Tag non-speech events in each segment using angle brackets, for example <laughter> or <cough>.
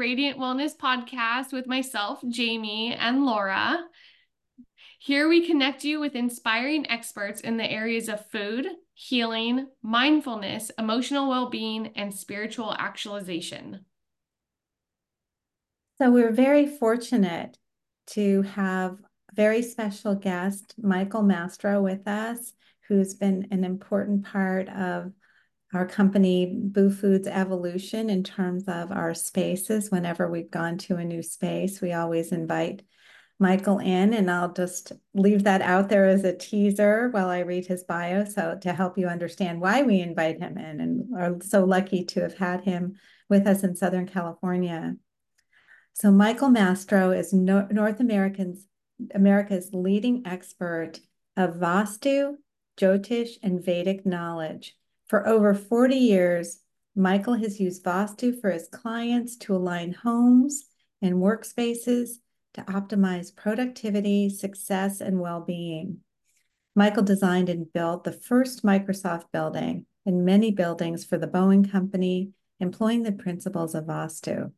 Radiant Wellness podcast with myself, Jamie, and Laura. Here we connect you with inspiring experts in the areas of food, healing, mindfulness, emotional well being, and spiritual actualization. So, we're very fortunate to have a very special guest, Michael Mastro, with us, who's been an important part of our company, Bhu Foods Evolution, in terms of our spaces. Whenever we've gone to a new space, we always invite Michael in, and I'll just leave that out there as a teaser while I read his bio, so to help you understand why we invite him in, and are so lucky to have had him with us in Southern California. So Michael Mastro is no North American's America's leading expert of Vastu, Jyotish, and Vedic knowledge. For over 40 years, Michael has used Vastu for his clients to align homes and workspaces to optimize productivity, success, and well being. Michael designed and built the first Microsoft building and many buildings for the Boeing Company, employing the principles of Vastu.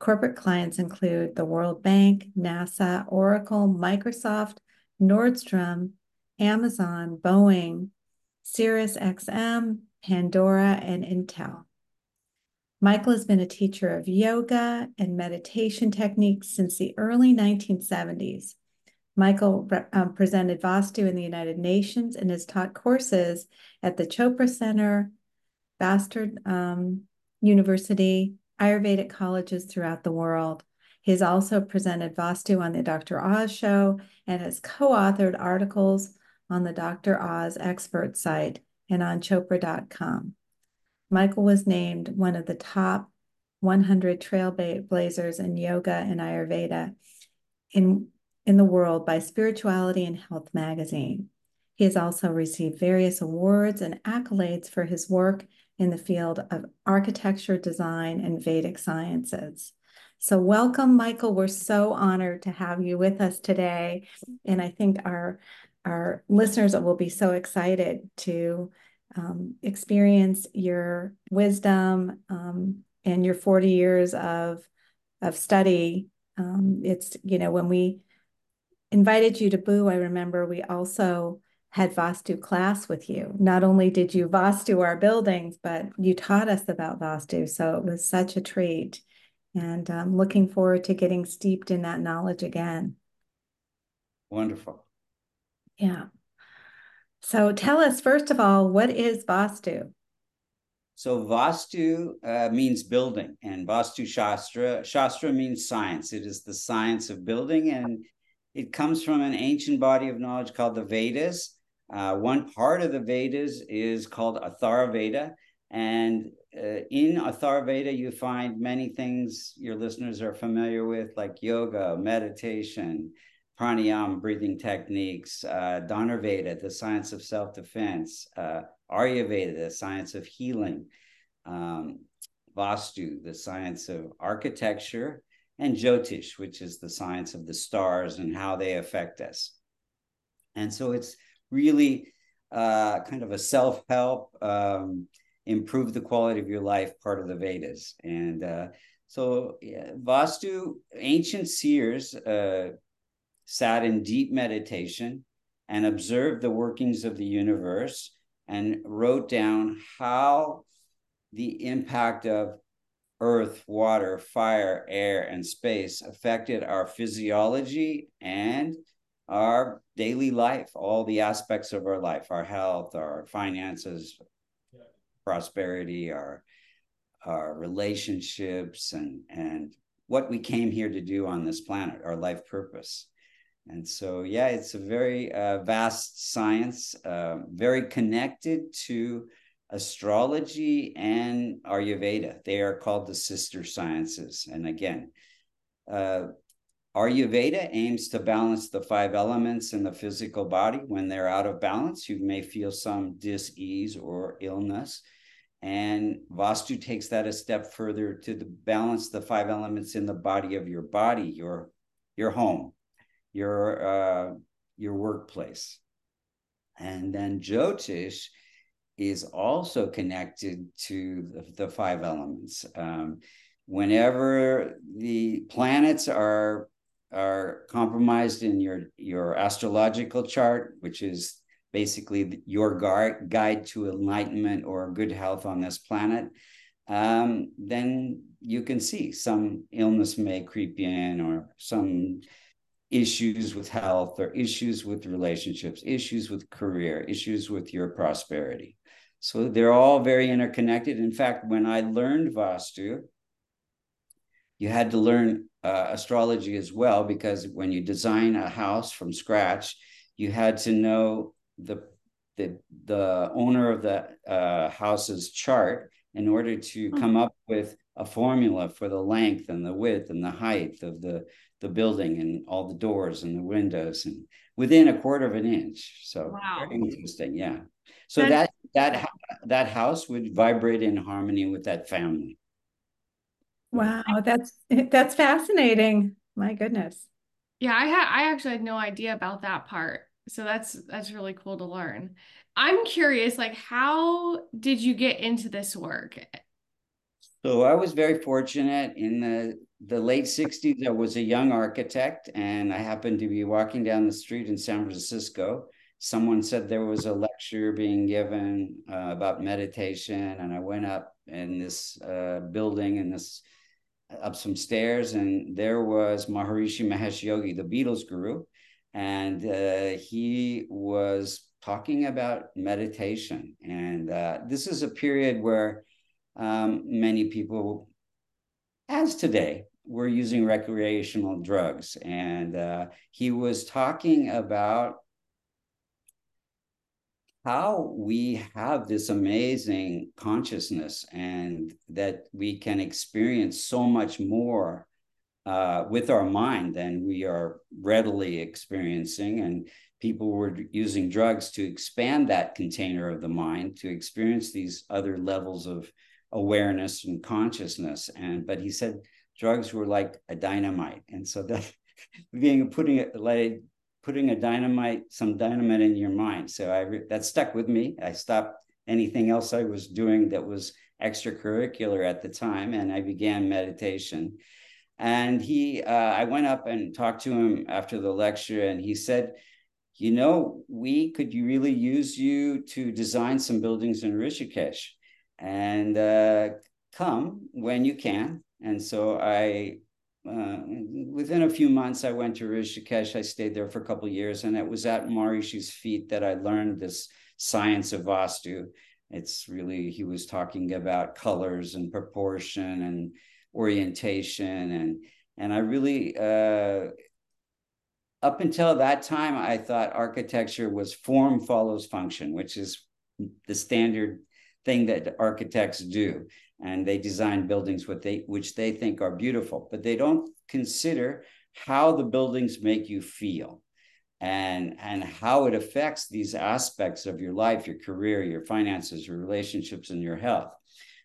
Corporate clients include the World Bank, NASA, Oracle, Microsoft, Nordstrom, Amazon, Boeing, SiriusXM, Pandora, and Intel. Michael has been a teacher of yoga and meditation techniques since the early 1970s. Michael um, presented Vastu in the United Nations and has taught courses at the Chopra Center, Bastyr um, University, Ayurvedic colleges throughout the world. He has also presented Vastu on the Dr. Oz show and has co-authored articles on the Dr. Oz expert site and on Chopra.com. Michael was named one of the top 100 trailblazers in yoga and Ayurveda in, in the world by Spirituality and Health magazine. He has also received various awards and accolades for his work in the field of architecture, design, and Vedic sciences. So, welcome, Michael. We're so honored to have you with us today. And I think our, our listeners will be so excited to um, experience, your wisdom, um, and your 40 years of, of study. Um, it's, you know, when we invited you to Bhu, I remember we also had Vastu class with you. Not only did you Vastu our buildings, but you taught us about Vastu. So it was such a treat. And I'm looking forward to getting steeped in that knowledge again. Wonderful. Yeah. So tell us, first of all, what is Vastu? So Vastu uh, means building, and Vastu Shastra, Shastra means science. It is the science of building, and it comes from an ancient body of knowledge called the Vedas. Uh, one part of the Vedas is called Atharvaveda, and uh, in Atharvaveda you find many things your listeners are familiar with, like yoga, meditation, pranayama breathing techniques, uh, Dhanurveda, the science of self-defense, uh, Ayurveda, the science of healing, um, Vastu, the science of architecture, and Jyotish, which is the science of the stars and how they affect us. And so it's really uh, kind of a self-help, um, improve the quality of your life part of the Vedas. And uh, so yeah, Vastu, ancient seers uh, sat in deep meditation and observed the workings of the universe and wrote down how the impact of earth, water, fire, air, and space affected our physiology and our daily life, all the aspects of our life, our health, our finances, yeah. prosperity, our our relationships and and what we came here to do on this planet, our life purpose. And so, yeah, it's a very uh, vast science, uh, very connected to astrology and Ayurveda. They are called the sister sciences. And again, uh, Ayurveda aims to balance the five elements in the physical body. When they're out of balance, you may feel some dis-ease or illness. And Vastu takes that a step further to the balance the five elements in the body of your body, your your home, your uh, your workplace. And then Jyotish is also connected to the, the five elements. Um, whenever the planets are are compromised in your your astrological chart, which is basically your guide guide to enlightenment or good health on this planet, um, then you can see some illness may creep in or some issues with health or issues with relationships, issues with career, issues with your prosperity. So they're all very interconnected. In fact, when I learned Vastu, you had to learn uh, astrology as well because when you design a house from scratch, you had to know the the the owner of the uh, house's chart in order to hmm. come up with a formula for the length and the width and the height of the the building and all the doors and the windows and within a quarter of an inch. So wow. very interesting, yeah. So That's- that that that house would vibrate in harmony with that family. Wow, that's <laughs> that's fascinating. My goodness. Yeah, I had I actually had no idea about that part. So that's that's really cool to learn. I'm curious, like how did you get into this work? So I was very fortunate in the the late 60s. I was a young architect and I happened to be walking down the street in San Francisco. Someone said there was a lecture being given uh, about meditation, and I went up in this uh, building and this up some stairs, and there was Maharishi Mahesh Yogi, the Beatles guru, and uh, he was talking about meditation. And uh, this is a period where um, many people, as today, were using recreational drugs. And uh, he was talking about how we have this amazing consciousness and that we can experience so much more uh, with our mind than we are readily experiencing. And people were using drugs to expand that container of the mind to experience these other levels of awareness and consciousness. And but he said drugs were like a dynamite, and so that <laughs> being putting it like putting a dynamite, some dynamite in your mind. So I that stuck with me. I stopped anything else I was doing that was extracurricular at the time, and I began meditation. And he, uh, I went up and talked to him after the lecture, and he said, "You know, we could really use you to design some buildings in Rishikesh, and uh, come when you can." And so I uh, within a few months, I went to Rishikesh. I stayed there for a couple years, and it was at Maharishi's feet that I learned this science of Vastu. It's really he was talking about colors and proportion and orientation, and and I really uh, up until that time, I thought architecture was form follows function, which is the standard thing that architects do and they design buildings what they which they think are beautiful but they don't consider how the buildings make you feel and and how it affects these aspects of your life your career your finances your relationships and your health.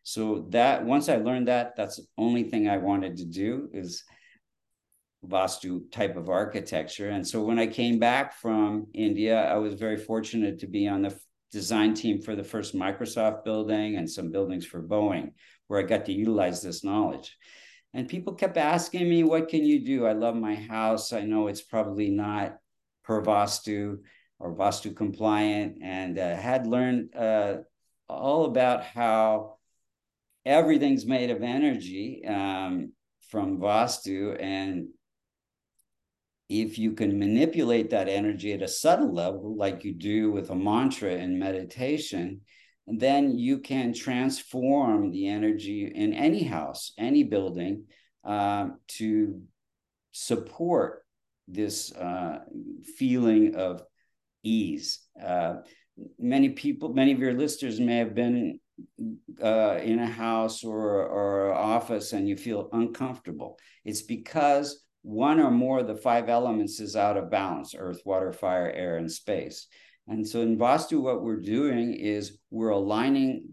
So that once i learned that that's the only thing i wanted to do is vastu type of architecture. And so when i came back from india i was very fortunate to be on the design team for the first Microsoft building and some buildings for Boeing, where I got to utilize this knowledge. And people kept asking me, What can you do? I love my house. I know it's probably not per Vastu or Vastu compliant, and uh, had learned uh, all about how everything's made of energy um, from Vastu. And if you can manipulate that energy at a subtle level, like you do with a mantra in meditation, then you can transform the energy in any house, any building, uh, to support this uh, feeling of ease. Uh, many people, many of your listeners may have been uh, in a house or, or office and you feel uncomfortable. It's because one or more of the five elements is out of balance earth, water, fire, air, and space. And so in Vastu, what we're doing is we're aligning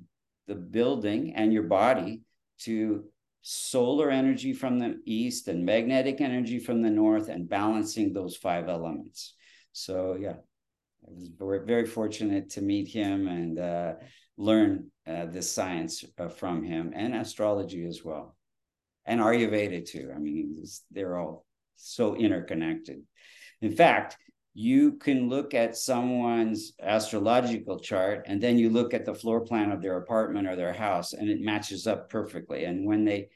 the building and your body to solar energy from the east and magnetic energy from the north and balancing those five elements. So, yeah, I was very fortunate to meet him and uh, learn uh, this science uh, from him and astrology as well. And Ayurveda too. I mean, they're all so interconnected. In fact, you can look at someone's astrological chart and then you look at the floor plan of their apartment or their house and it matches up perfectly. And when they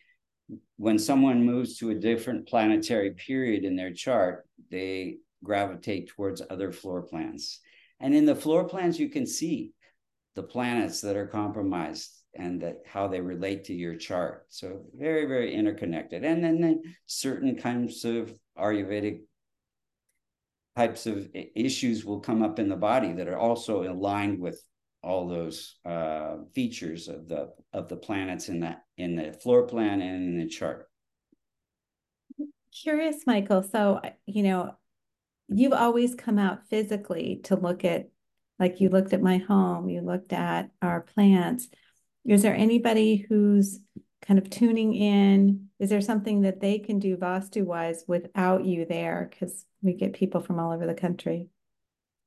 when someone moves to a different planetary period in their chart, they gravitate towards other floor plans. And in the floor plans, you can see the planets that are compromised and that how they relate to your chart. So very, very interconnected. And then, then certain kinds of Ayurvedic types of issues will come up in the body that are also aligned with all those uh, features of the of the planets in that in the floor plan and in the chart. Curious, Michael. So you know, you've always come out physically to look at, like you looked at my home, you looked at our plants. Is there anybody who's kind of tuning in? Is there something that they can do Vastu wise without you there? Because we get people from all over the country.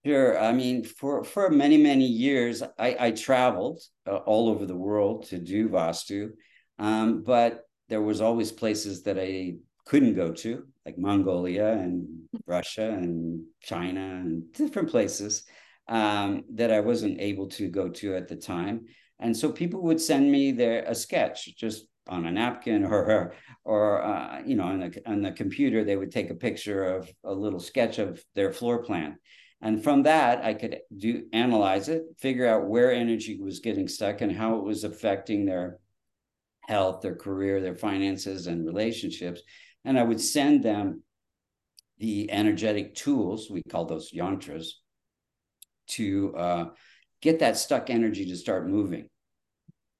Sure. I mean, for for many many years, I, I traveled uh, all over the world to do Vastu, um, but there was always places that I couldn't go to, like Mongolia and Russia and China and different places um, that I wasn't able to go to at the time. And so people would send me their a sketch just on a napkin <laughs> or or uh, you know on the on the computer they would take a picture of a little sketch of their floor plan. And from that i could do analyze it figure out where energy was getting stuck and how it was affecting their health their career their finances and relationships. And i would send them the energetic tools we call those yantras to uh, get that stuck energy to start moving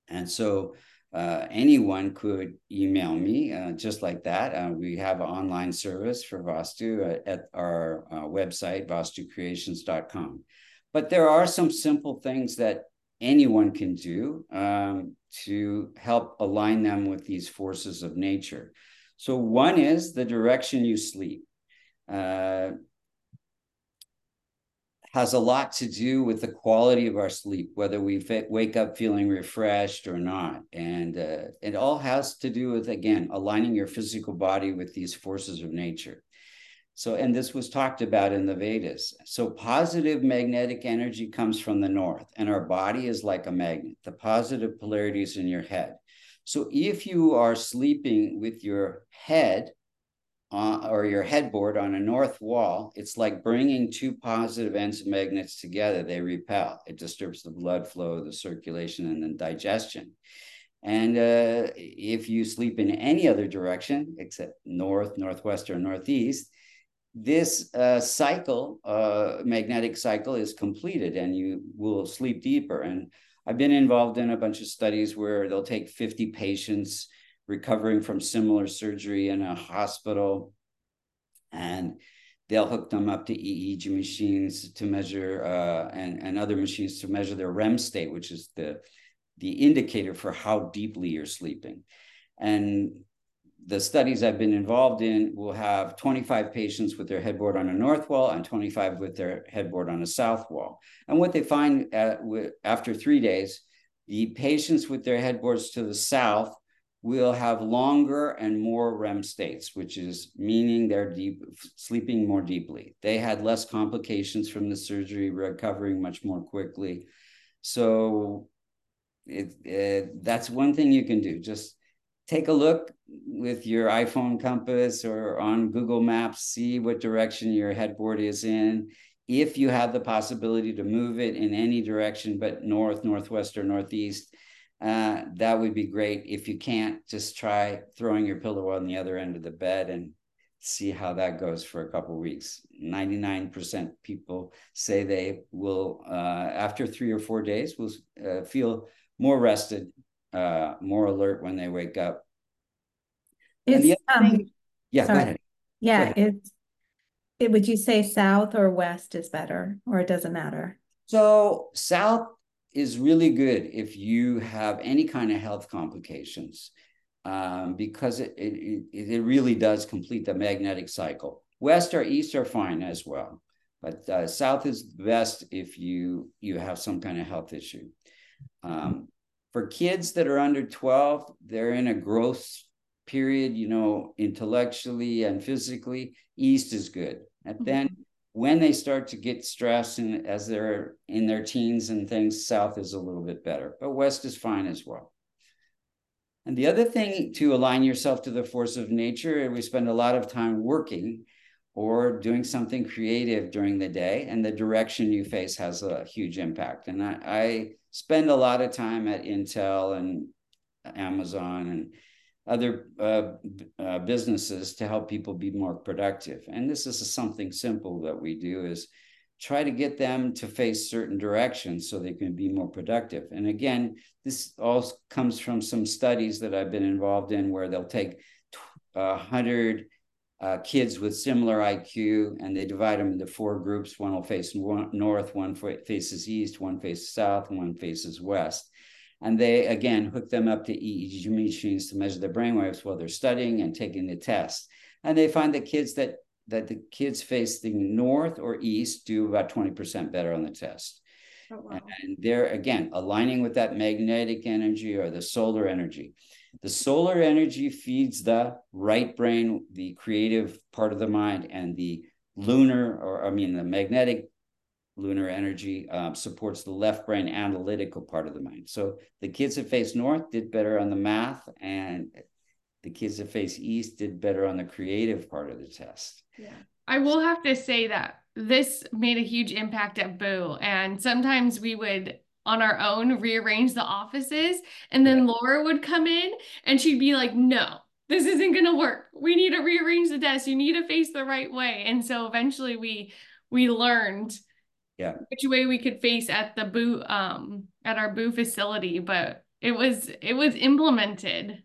and so uh, anyone could email me uh, just like that. Uh, we have an online service for Vastu at, at our uh, website, vastucreations.com. But there are some simple things that anyone can do um, to help align them with these forces of nature. So, one is the direction you sleep. Has a lot to do with the quality of our sleep, whether we wake up feeling refreshed or not. And uh, it all has to do with, again, aligning your physical body with these forces of nature. So, and this was talked about in the Vedas. So, positive magnetic energy comes from the north, and our body is like a magnet. The positive polarities in your head. So, if you are sleeping with your head uh, or your headboard on a north wall, it's like bringing two positive ends of magnets together. They repel. It disturbs the blood flow, the circulation, and the digestion. And uh, if you sleep in any other direction except north, northwest, or northeast, this uh, cycle, uh, magnetic cycle, is completed, and you will sleep deeper. And I've been involved in a bunch of studies where they'll take 50 patients recovering from similar surgery in a hospital. And they'll hook them up to EEG machines to measure uh, and, and other machines to measure their REM state, which is the, the indicator for how deeply you're sleeping. And the studies I've been involved in will have 25 patients with their headboard on a north wall and 25 with their headboard on a south wall. And what they find at, after three days, the patients with their headboards to the south will have longer and more REM states, which is meaning they're deep sleeping more deeply. They had less complications from the surgery, recovering much more quickly. So it, it, that's one thing you can do. Just take a look with your iPhone compass or on Google Maps, see what direction your headboard is in. If you have the possibility to move it in any direction but north, northwest, or northeast, uh, that would be great. If you can't, just try throwing your pillow on the other end of the bed and see how that goes for a couple weeks. 99% people say they will, uh, after three or four days, will uh, feel more rested, uh, more alert when they wake up. It's, um, thing, yeah, sorry. go ahead. Yeah, it's, it, would you say south or west is better, or it doesn't matter? So south is really good if you have any kind of health complications um, because it, it, it really does complete the magnetic cycle. West or east are fine as well, but uh, south is best if you you have some kind of health issue. Um, for kids that are under 12, they're in a growth period, you know, intellectually and physically, east is good. And mm-hmm. then when they start to get stressed and as they're in their teens and things, south is a little bit better, but west is fine as well. And the other thing to align yourself to the force of nature, we spend a lot of time working or doing something creative during the day, and the direction you face has a huge impact. And I, I spend a lot of time at Intel and Amazon and other uh, uh, businesses to help people be more productive. And this is something simple that we do is try to get them to face certain directions so they can be more productive. And again, this all comes from some studies that I've been involved in where they'll take a hundred uh, kids with similar IQ and they divide them into four groups. One will face north, one faces east, one faces south, and one faces west. And they, again, hook them up to EEG machines to measure their brainwaves while they're studying and taking the test. And they find that kids that that the kids facing north or east do about 20% better on the test. Oh, wow. And they're again aligning with that magnetic energy or the solar energy. The solar energy feeds the right brain, the creative part of the mind, and the lunar, or I mean, the magnetic lunar energy um, supports the left brain analytical part of the mind. So the kids that face north did better on the math, and the kids that face east did better on the creative part of the test. Yeah. I will have to say that this made a huge impact at Bhu. And sometimes we would on our own rearrange the offices and then yeah. Laura would come in and she'd be like, no, this isn't going to work. We need to rearrange the desk. You need to face the right way. And so eventually we we learned yeah. Which way we could face at the bhu um at our bhu facility but it was it was implemented.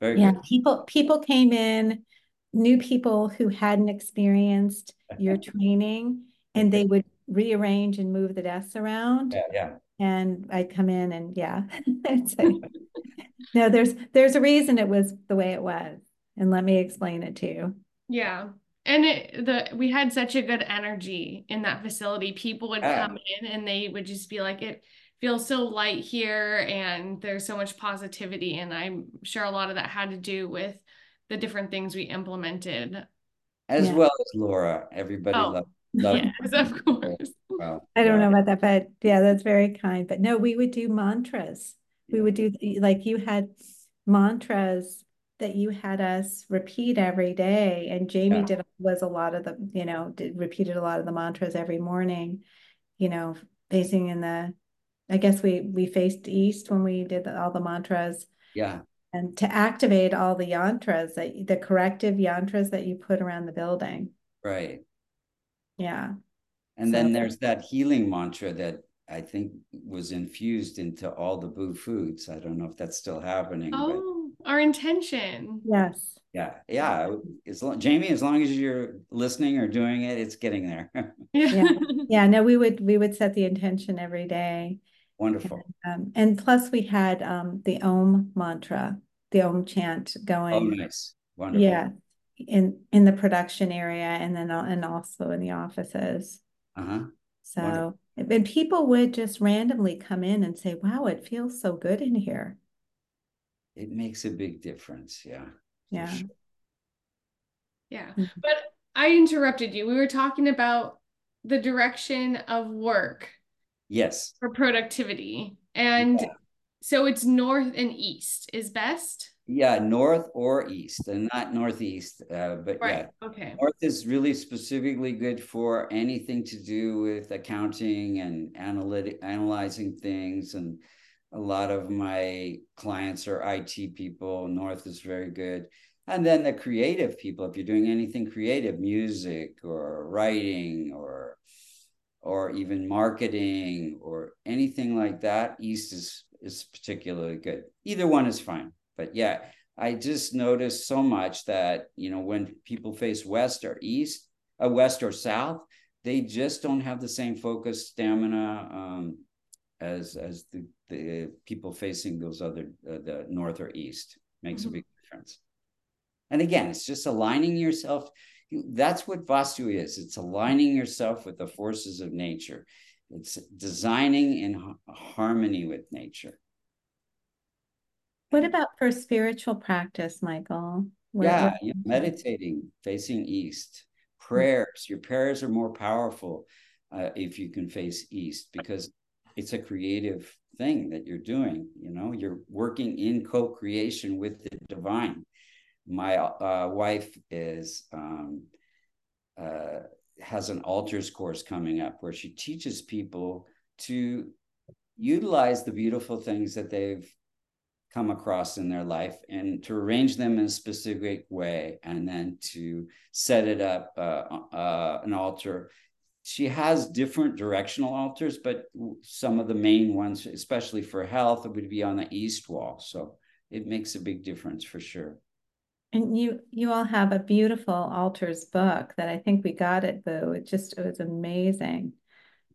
Very yeah good. people people came in new people who hadn't experienced <laughs> your training and they would rearrange and move the desks around. Yeah yeah. And i'd come in and yeah <laughs> no there's there's a reason it was the way it was and let me explain it to you. Yeah and it, the we had such a good energy in that facility. People would come in and they would just be like it feels so light here and there's so much positivity. And i'm sure a lot of that had to do with the different things we implemented. As yeah. well as laura. Everybody oh, loved, loved <laughs> yes of course. Well, i don't yeah. know about that but yeah that's very kind. But no we would do mantras. We would do like you had mantras that you had us repeat every day and jamie yeah. did was a lot of the you know did repeated a lot of the mantras every morning you know facing in the i guess we we faced east when we did the, all the mantras yeah and to activate all the yantras that the corrective yantras that you put around the building right yeah and so, then there's that healing mantra that I think was infused into all the bhu foods. I don't know if that's still happening. Oh, but... our intention. Yes. Yeah, yeah. As long, Jamie, as long as you're listening or doing it, it's getting there. <laughs> yeah, <laughs> yeah. No, we would we would set the intention every day. Wonderful. And, um, and plus, we had um, the Om mantra, the Om chant going. Oh, nice. Wonderful. Yeah, in in the production area, and then and also in the offices. Uh huh. So. Wonderful and people would just randomly come in and say, wow, it feels so good in here. It makes a big difference. Yeah. Yeah. Sure. Yeah. Mm-hmm. But I interrupted you. We were talking about the direction of work. Yes. For productivity. And yeah. so it's north and east is best yeah north or east and not northeast uh, but right. yeah okay north is really specifically good for anything to do with accounting and analytic analyzing things and a lot of my clients are IT people north is very good. And then the creative people if you're doing anything creative music or writing or or even marketing or anything like that east is is particularly good. Either one is fine. But yeah, I just noticed so much that you know when people face west or east, uh, west or south, they just don't have the same focus, stamina um, as as the the people facing those other uh, the north or east makes mm-hmm. a big difference. And again, it's just aligning yourself. That's what Vastu is. It's aligning yourself with the forces of nature. It's designing in harmony with nature What about for spiritual practice, Michael? What, yeah, what- you know, meditating, facing east, prayers. Your prayers are more powerful uh, if you can face east because it's a creative thing that you're doing. You know, you're working in co-creation with the divine. My uh, wife is um, uh, has an altars course coming up where she teaches people to utilize the beautiful things that they've come across in their life and to arrange them in a specific way and then to set it up uh, uh, an altar she has different directional altars but some of the main ones especially for health would be on the east wall so it makes a big difference for sure And you you all have a beautiful altars book that I think we got at Bhu. It just it was amazing.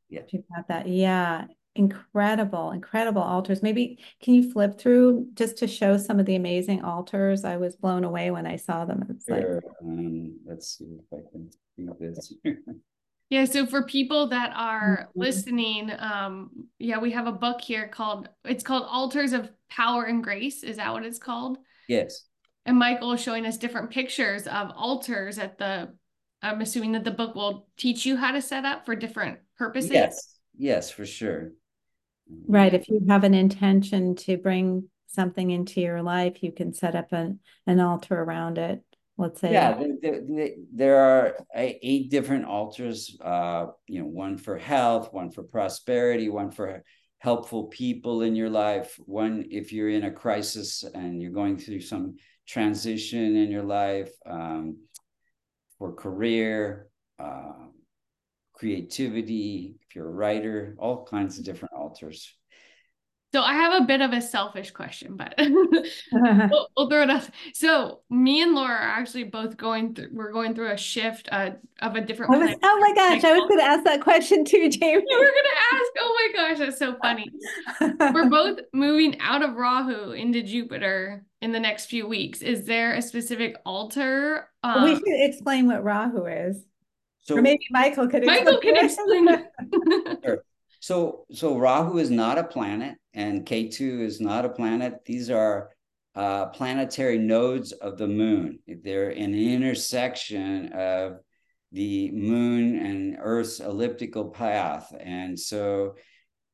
Yeah. If you got that. Yeah. Incredible, incredible altars. Maybe can you flip through just to show some of the amazing altars? I was blown away when I saw them. It's like um, let's see if i can do this <laughs> Yeah, so for people that are Mhm. listening, um, yeah, we have a book here called it's called Altars of Power and Grace. Is that what it's called? yes And Michael is showing us different pictures of altars at the I'm assuming that the book will teach you how to set up for different purposes. yes yes for sure right. If you have an intention to bring something into your life, you can set up an, an altar around it. Let's say Yeah, there, there, there- are eight different altars. Uh, you know, one for health, one for prosperity, one for helpful people in your life, one if you're in a crisis and you're going through some transition in your life, um, for career, uh, creativity. If you're a writer, all kinds of different altars. So I have a bit of a selfish question, but <laughs> <laughs> we'll, we'll throw it out. So me and Laura are actually both going through we're going through a shift uh, of a different I was, oh my gosh, I was going to ask that question too, <laughs> Jamie. You were gonna ask. Oh my gosh, that's so funny. We're both moving out of Rahu into Jupiter in the next few weeks. Is there a specific altar? Um, we should explain what Rahu is. So Or maybe Michael could Michael can explain. So so Rahu is not a planet and Ketu is not a planet. These are uh, planetary nodes of the moon. They're an intersection of the moon and Earth's elliptical path. And so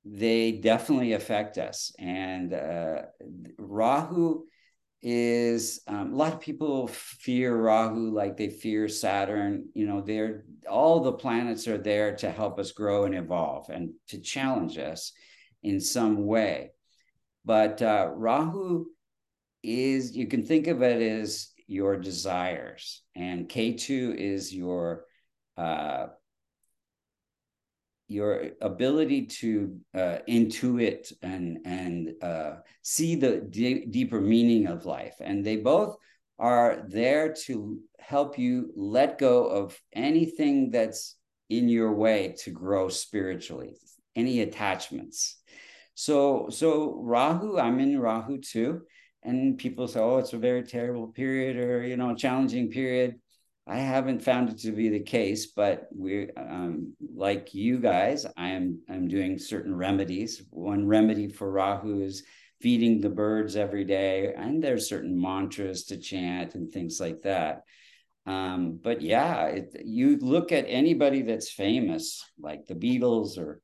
they definitely affect us. And uh, Rahu is um, a lot of people fear Rahu like they fear Saturn. You know, they're all the planets are there to help us grow and evolve and to challenge us in some way. But uh, Rahu is you can think of it as your desires, and Ketu is your uh, your ability to uh, intuit and and uh, see the d- deeper meaning of life, and they both are there to help you let go of anything that's in your way to grow spiritually, any attachments. So so Rahu, I'm in Rahu too, and people say, "Oh, it's a very terrible period," or you know, challenging period. I haven't found it to be the case, but we, um, like you guys, I am I'm doing certain remedies. One remedy for Rahu is feeding the birds every day, and there's certain mantras to chant and things like that. Um, but yeah, it, you look at anybody that's famous, like the Beatles or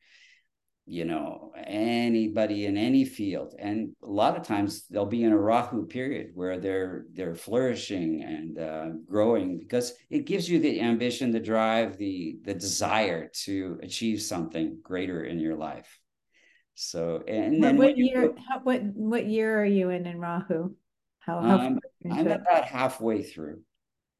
you know anybody in any field and a lot of times they'll be in a rahu period where they're they're flourishing and uh, growing because it gives you the ambition the drive the the desire to achieve something greater in your life so and What, then what you year? go- How, what what year are you in in Rahu? How how Um, i'm about halfway through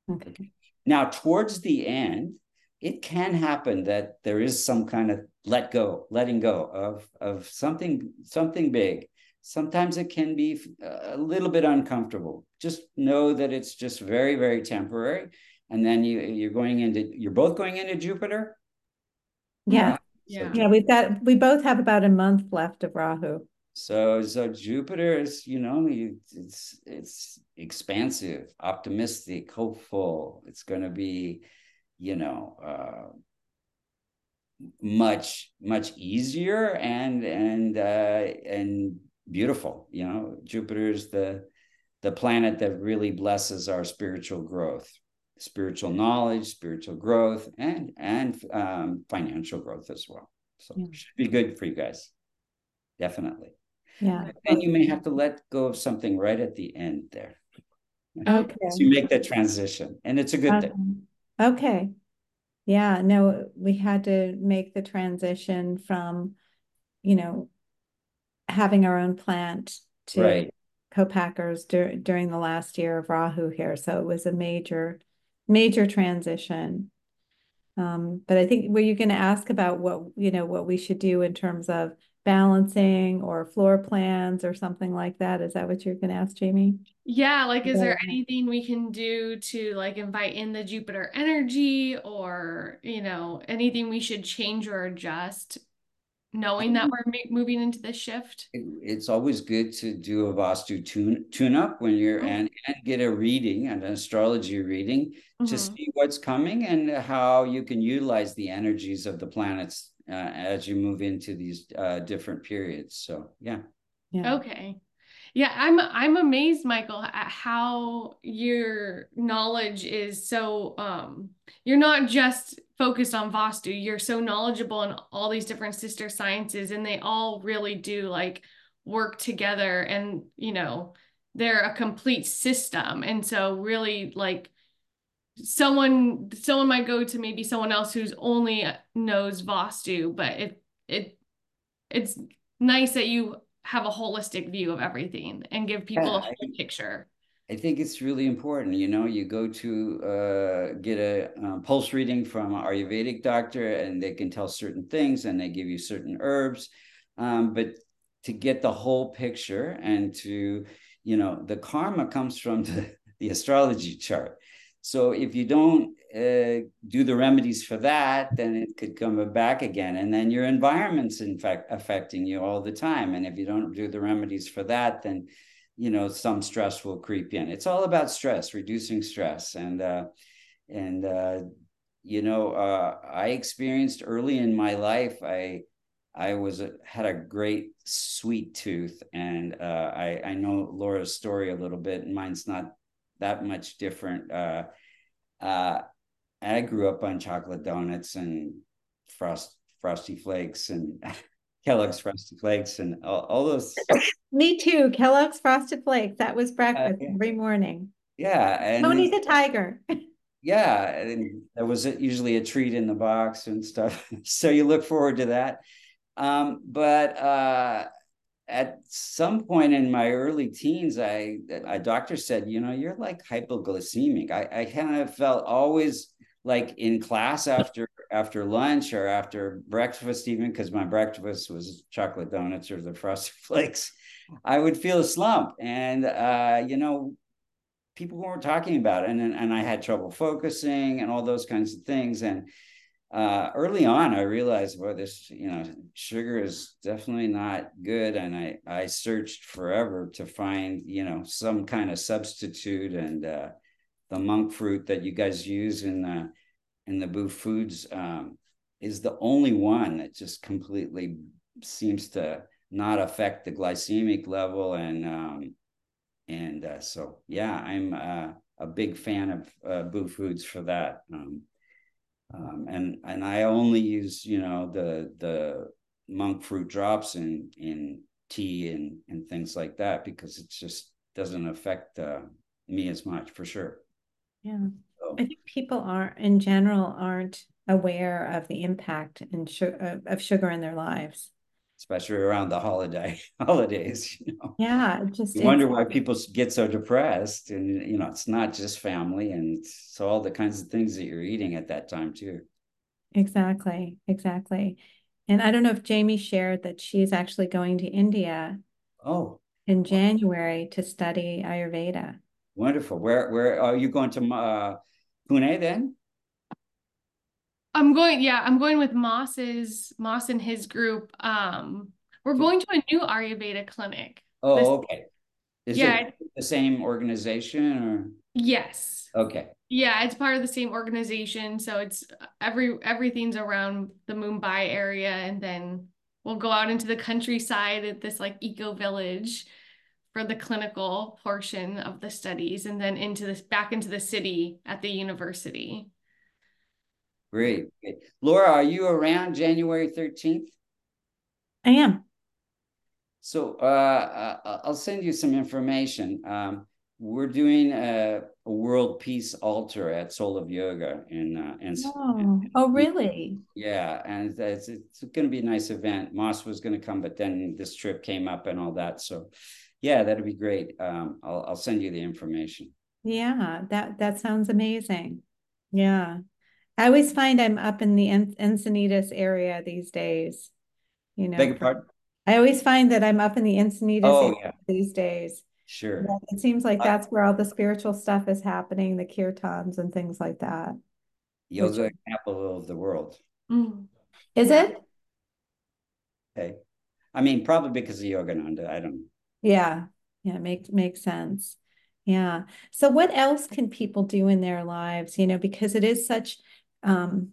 Okay. Now, towards the end, it can happen that there is some kind of let go, letting go of of something something big. Sometimes it can be a little bit uncomfortable. Just know that it's just very very temporary, and then you you're going into you're both going into Jupiter. Yeah, Yeah. yeah. We've got we both have about a month left of Rahu. So so Jupiter is you know it's it's expansive, optimistic, hopeful. It's going to be you know uh, much much easier and and uh, and beautiful. You know, Jupiter is the the planet that really blesses our spiritual growth, spiritual knowledge, spiritual growth, and and um, financial growth as well. So yeah. should be good for you guys, definitely. Yeah. And you may have to let go of something right at the end there. Okay. So you make that transition, and it's a good okay. thing. Okay. Yeah. No, we had to make the transition from, you know, having our own plant to right. co-packers dur- during the last year of Rahu here. So it was a major, major transition. Um, but I think were you going to ask about what you know what we should do in terms of balancing or floor plans or something like that? Is that what you're going to ask, Jamie? Yeah, like is there anything we can do to like invite in the Jupiter energy or, you know, anything we should change or adjust knowing that we're moving into this shift? It's always good to do a Vastu tune tune up when you're oh. and, and get a reading, and an astrology reading mm-hmm. to see what's coming and how you can utilize the energies of the planets uh, as you move into these uh, different periods. So yeah. Yeah. Okay. Yeah, I'm I'm amazed, Michael, at how your knowledge is so um you're not just focused on Vastu, you're so knowledgeable in all these different sister sciences and they all really do like work together and you know, they're a complete system. And so really like someone someone might go to maybe someone else who's only knows Vastu, but it it it's nice that you have a holistic view of everything and give people yeah, a whole I, picture. I think it's really important. You know, you go to uh, get a uh, pulse reading from an Ayurvedic doctor, and they can tell certain things, and they give you certain herbs. Um, but to get the whole picture and to, you know, the karma comes from <laughs> the, the astrology chart. So if you don't uh, do the remedies for that, then it could come back again. And then your environment's in fact affecting you all the time. And if you don't do the remedies for that, then you know some stress will creep in. It's all about stress, reducing stress, and uh, and uh, you know uh, I experienced early in my life. I I was had a great sweet tooth, and uh, I I know Laura's story a little bit, and mine's not that much different. Uh, uh, I grew up on chocolate donuts and frost frosty flakes and <laughs> Kellogg's Frosted Flakes and all, all those. <laughs> Me too. Kellogg's Frosted Flakes. That was breakfast uh, yeah. every morning. Yeah. And Tony the Tiger. <laughs> yeah. And there was usually a treat in the box and stuff. so you look forward to that. Um, but uh, at some point in my early teens, I a doctor said, you know, you're like hypoglycemic. I, I kind of felt always like in class <laughs> after after lunch or after breakfast, even because my breakfast was chocolate donuts or the frosted <laughs> flakes, I would feel a slump. And uh, you know, people weren't talking about it, and and I had trouble focusing and all those kinds of things. And uh, early on, I realized, well, this, you know, sugar is definitely not good. And I, I searched forever to find, you know, some kind of substitute. And uh, the monk fruit that you guys use in the, in the Bhu Foods um, is the only one that just completely seems to not affect the glycemic level. And, um, and uh, so, yeah, I'm uh, a big fan of uh, Bhu Foods for that. Um, um, and and I only use you know the the monk fruit drops in in tea and and things like that because it just doesn't affect uh, me as much for sure. Yeah, so. I think people are in general aren't aware of the impact and of sugar in their lives especially around the holiday <laughs> holidays you know. Yeah just you wonder why people get so depressed and you know it's not just family and it's all the kinds of things that you're eating at that time too. Exactly exactly. And i don't know if jamie shared that she's actually going to india oh. in january to study ayurveda. Wonderful. Where where are you going to uh pune then I'm going, yeah, I'm going with Moss's Moss and his group. Um, we're going to a new Ayurveda clinic. Oh, this, okay. Is yeah, it the same organization or? Yes. Okay. Yeah, it's part of the same organization. So it's every everything's around the Mumbai area and then we'll go out into the countryside at this like eco village for the clinical portion of the studies and then into this back into the city at the university. Great. Great. Laura, are you around January 13th? I am. So uh, uh, I'll send you some information. Um, we're doing a, a, world peace altar at Soul of Yoga in uh, in, oh. oh really yeah and it's, it's going to be a nice event moss was going to come but then this trip came up and all that so yeah that'd be great um, I'll, I'll send you the information yeah that that sounds amazing yeah i always find i'm up in the en- encinitas area these days you know Beg your pardon? i always find that i'm up in the encinitas oh, yeah. these days Sure. Yeah, it seems like that's where all the spiritual stuff is happening, the kirtans and things like that. Yoga Which... capital of the world. Mm. Is it? Okay. I mean, probably because of Yogananda. I don't know. Yeah. Yeah, makes makes sense. Yeah. So what else can people do in their lives? You know, because it is such um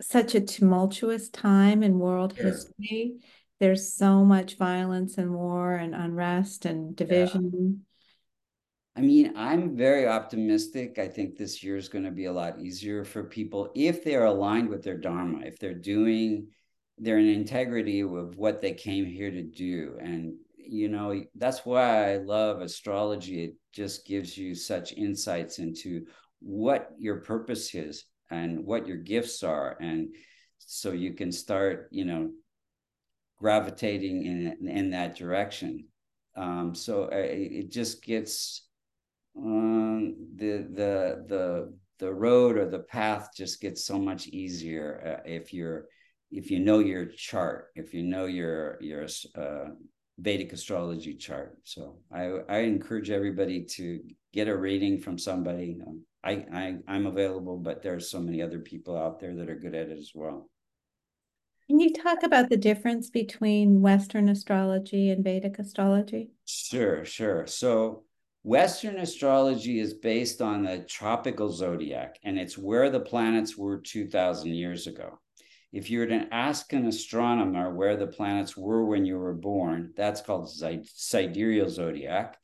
such a tumultuous time in world sure. history there's so much violence and war and unrest and division. Yeah. I mean, I'm very optimistic. I think this year is going to be a lot easier for people if they're aligned with their dharma, if they're doing, they're in integrity with what they came here to do. And, you know, that's why I love astrology. It just gives you such insights into what your purpose is and what your gifts are. And so you can start, you know, gravitating in in that direction. Um, so uh, it just gets um, the the the the road or the path just gets so much easier uh, if you're if you know your chart, if you know your your uh, Vedic astrology chart. So I I encourage everybody to get a reading from somebody. Um, I, I I'm available, but there's so many other people out there that are good at it as well. Can you talk about the difference between Western astrology and Vedic astrology? Sure, sure. So, Western astrology is based on the tropical zodiac, and it's where the planets were 2,000 years ago. If you were to ask an astronomer where the planets were when you were born, that's called sidereal zodiac.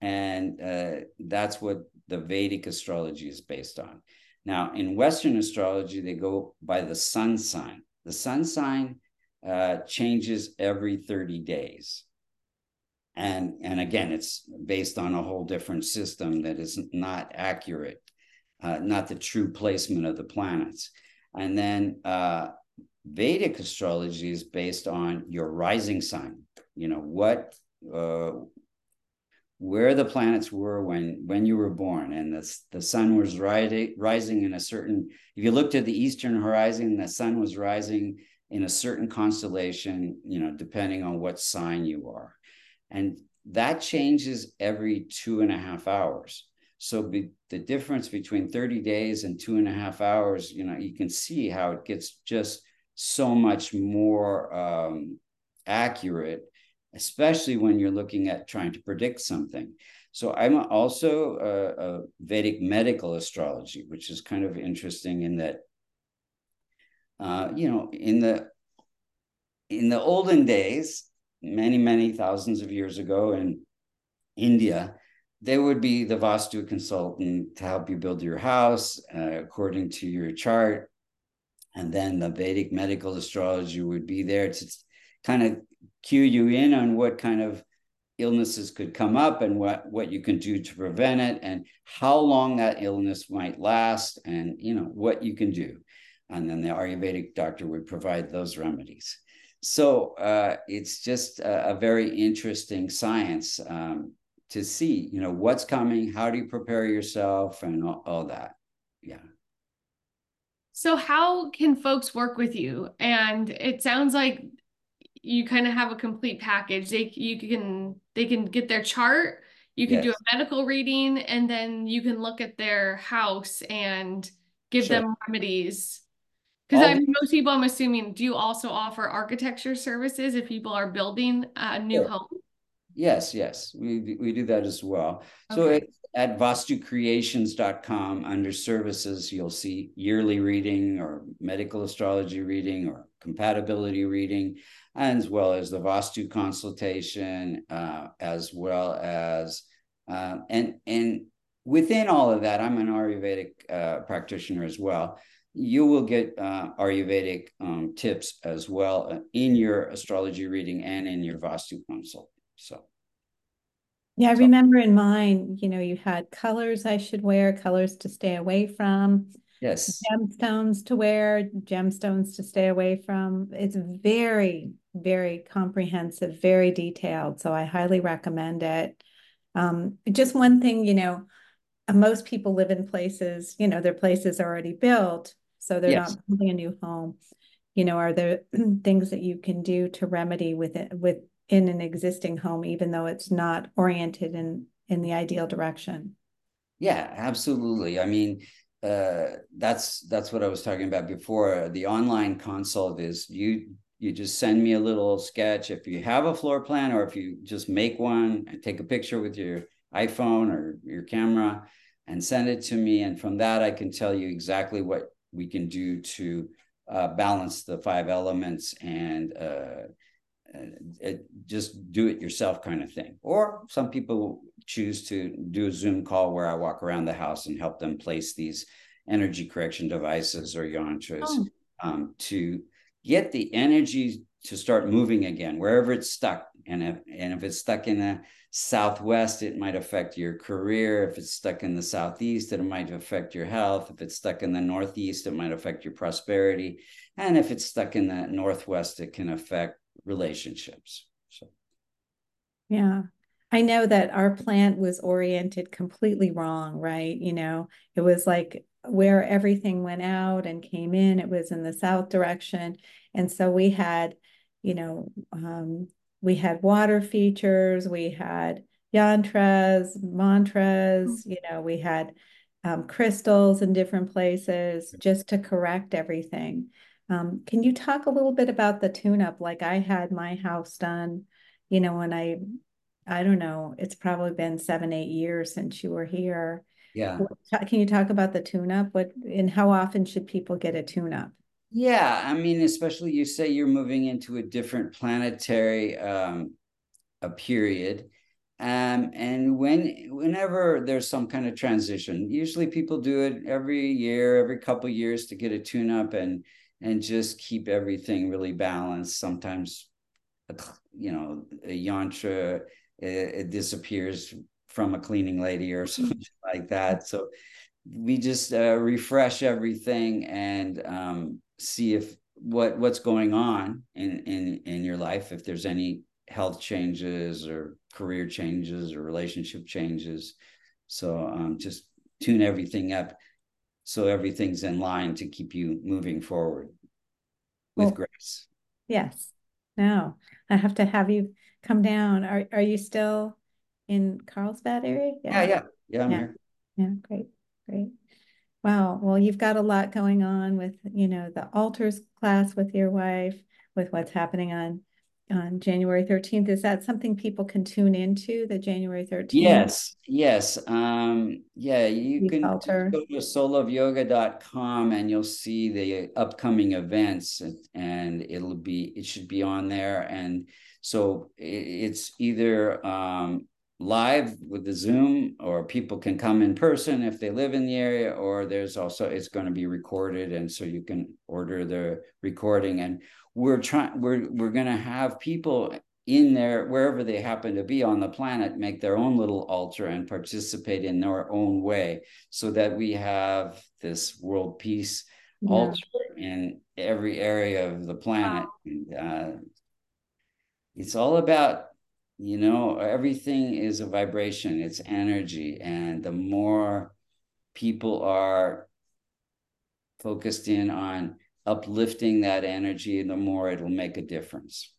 And uh, that's what the Vedic astrology is based on. Now, in Western astrology, they go by the sun sign. The sun sign uh, changes every 30 days. And, and again, it's based on a whole different system that is not accurate, uh, not the true placement of the planets. And then uh, Vedic astrology is based on your rising sign. You know what, uh, where the planets were when when you were born, and the the sun was rising rising in a certain if you looked at the eastern horizon, the sun was rising in a certain constellation, you know, depending on what sign you are. And that changes every two and a half hours. So be, the difference between 30 days and two and a half hours, you know, you can see how it gets just so much more um, accurate, especially when you're looking at trying to predict something. So I'm also a, a, Vedic medical astrology, which is kind of interesting in that, uh, you know, in the in the olden days, many many thousands of years ago in India, there would be the Vastu consultant to help you build your house uh, according to your chart, and then the Vedic medical astrology would be there to kind of cue you in on what kind of illnesses could come up and what what you can do to prevent it and how long that illness might last and you know what you can do. And then the ayurvedic doctor would provide those remedies. So uh, it's just a, a, very interesting science um, to see you know what's coming how do you prepare yourself and all, all that. Yeah. So how can folks work with you? And it sounds like you kind of have a complete package. They you can they can get their chart, you can yes. do a medical reading, and then you can look at their house and give sure. them remedies. Because I mean, most people, I'm assuming, do you also offer architecture services if people are building a new home? Yes, yes, we we do that as well. Okay. So it, at vastucreations.com under services, you'll see yearly reading or medical astrology reading or compatibility reading, as well as the Vastu consultation, uh, as well as uh, and and within all of that, I'm an Ayurvedic uh, practitioner as well. You will get uh, Ayurvedic um, tips as well uh, in your astrology reading and in your Vastu consult. So. Yeah, I so, remember in mine, you know, you had colors I should wear, colors to stay away from. Yes. Gemstones to wear, gemstones to stay away from. It's very, very comprehensive, very detailed. So I highly recommend it. Um, just one thing, you know, most people live in places, you know, their places are already built, so they're yes. not building a new home. You know, are there <clears throat> things that you can do to remedy with it within an existing home, even though it's not oriented in in the ideal direction? Yeah, absolutely. I mean, uh, that's that's what I was talking about before. The online consult is you you just send me a little sketch if you have a floor plan or if you just make one and take a picture with your iPhone or your camera and send it to me. And from that, I can tell you exactly what we can do to uh, balance the five elements and uh, uh, just do it yourself kind of thing. Or some people choose to do a Zoom call where I walk around the house and help them place these energy correction devices or yantras oh. um, to get the energy to start moving again wherever it's stuck. And if, and if it's stuck in the southwest it might affect your career if it's stuck in the southeast it might affect your health if it's stuck in the northeast it might affect your prosperity and if it's stuck in the northwest it can affect relationships. So. Yeah. I know that our plant was oriented completely wrong right? You know it was like where everything went out and came in it was in the south direction. And so we had you know um, we had water features, we had yantras, mantras, mm. you know, we had um, crystals in different places just to correct everything. Um, can you talk a little bit about the tune up? Like I had my house done, you know, when I, I don't know, it's probably been seven, eight years since you were here. Yeah. Can you talk about the tune up? What and how often should people get a tune up? Yeah, I mean, especially you say you're moving into a different planetary um, a period. Um, and when whenever there's some kind of transition, usually people do it every year, every couple years to get a tune up and and just keep everything really balanced. Sometimes, you know, a yantra it, it disappears from a cleaning lady or <laughs> something like that. So we just uh, refresh everything and um, see if what what's going on in in in your life if there's any health changes or career changes or relationship changes so um, just tune everything up so everything's in line to keep you moving forward with well, grace. yes. Now i have to have you come down. Are, are you still in carlsbad area? Yeah. Yeah yeah, yeah i'm yeah. here. Yeah great great. Wow. Well, you've got a lot going on with, you know, the altars class with your wife, with what's happening on on January 13th. Is that something people can tune into the January 13th? Yes, yes. Um, yeah, you can altar. go to soulofyoga.com and you'll see the upcoming events and it'll be it should be on there. And so it's either um live with the Zoom, or people can come in person if they live in the area, or there's also it's going to be recorded, and so you can order the recording. And we're trying we're we're going to have people in there wherever they happen to be on the planet make their own little altar and participate in their own way so that we have this world peace yeah. altar in every area of the planet. And, uh, it's all about you know everything is a vibration. It's energy. And the more people are focused in on uplifting that energy the more it'll make a difference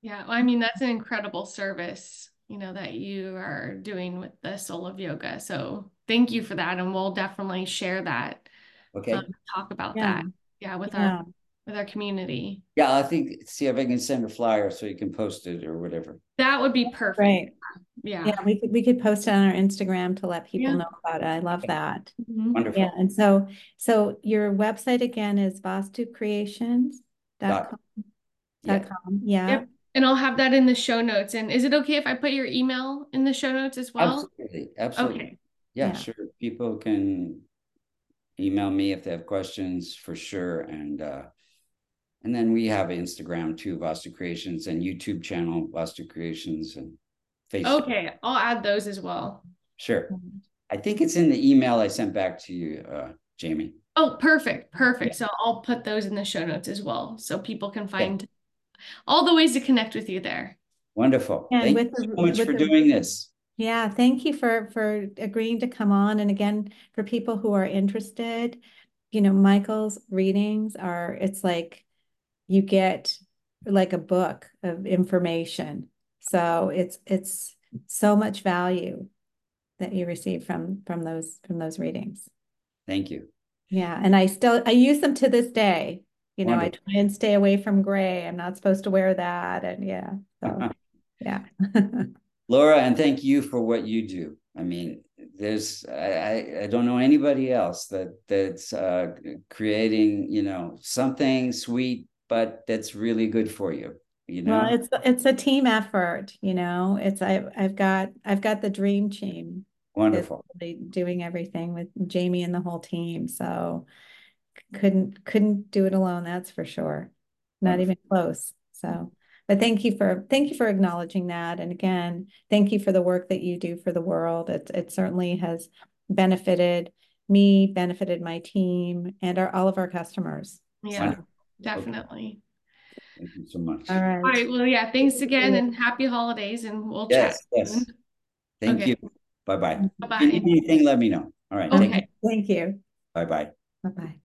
yeah i mean that's an incredible service you know that you are doing with the soul of yoga so thank you for that and we'll definitely share that okay um, talk about yeah. that yeah with yeah. our with our community. Yeah, I think see if I can send a flyer so you can post it or whatever. That would be perfect. Right. Yeah. Yeah, we could we could post it on our Instagram to let people Yeah. know about it. I love that. Mhm. Wonderful. Yeah, and so so your website again is vastucreations.com. Dot- Dot Yeah. com. Yeah. Yep. And I'll have that in the show notes. And is it okay if I put your email in the show notes as well? Absolutely. Absolutely. Okay. Yeah, Yeah. sure. People can email me if they have questions for sure. And uh and then we have Instagram too, Vastu Creations, and YouTube channel, Vastu Creations, and Facebook. Okay. I'll add those as well. Sure. I think it's in the email I sent back to you, uh, Jamie. Oh, perfect. Perfect. So I'll put those in the show notes as well so people can find all the ways to connect with you there. Wonderful. And Thank with you the- so much for the- doing this. Yeah, thank you for for agreeing to come on. And again, for people who are interested, you know, Michael's readings are it's like you get like a book of information. So it's it's so much value that you receive from from those from those readings. Thank you. Yeah, and I still I use them to this day. You know, I try and stay away from gray. I'm not supposed to wear that. And yeah, so <laughs> yeah. <laughs> Laura, and thank you for what you do. I mean, there's I, I, I don't know anybody else that that's uh, creating, you know, something sweet, but that's really good for you. You know, Well, it's it's a team effort, you know. It's I I've got I've got the dream team wonderful. really doing everything with Jamie and the whole team. So couldn't couldn't do it alone, that's for sure. Not Wonderful. even close. So, but thank you for thank you for acknowledging that. And again, thank you for the work that you do for the world. It it certainly has benefited me, benefited my team, and our all of our customers. Yeah, Wonderful. definitely. Thank you so much. All right. All right. Well, yeah, thanks again and happy holidays and we'll Yes, chat. yes. soon. Thank Okay. you. Bye bye. Bye-bye. anything, let me know. All right. Okay. Thank you. Bye bye. Bye bye.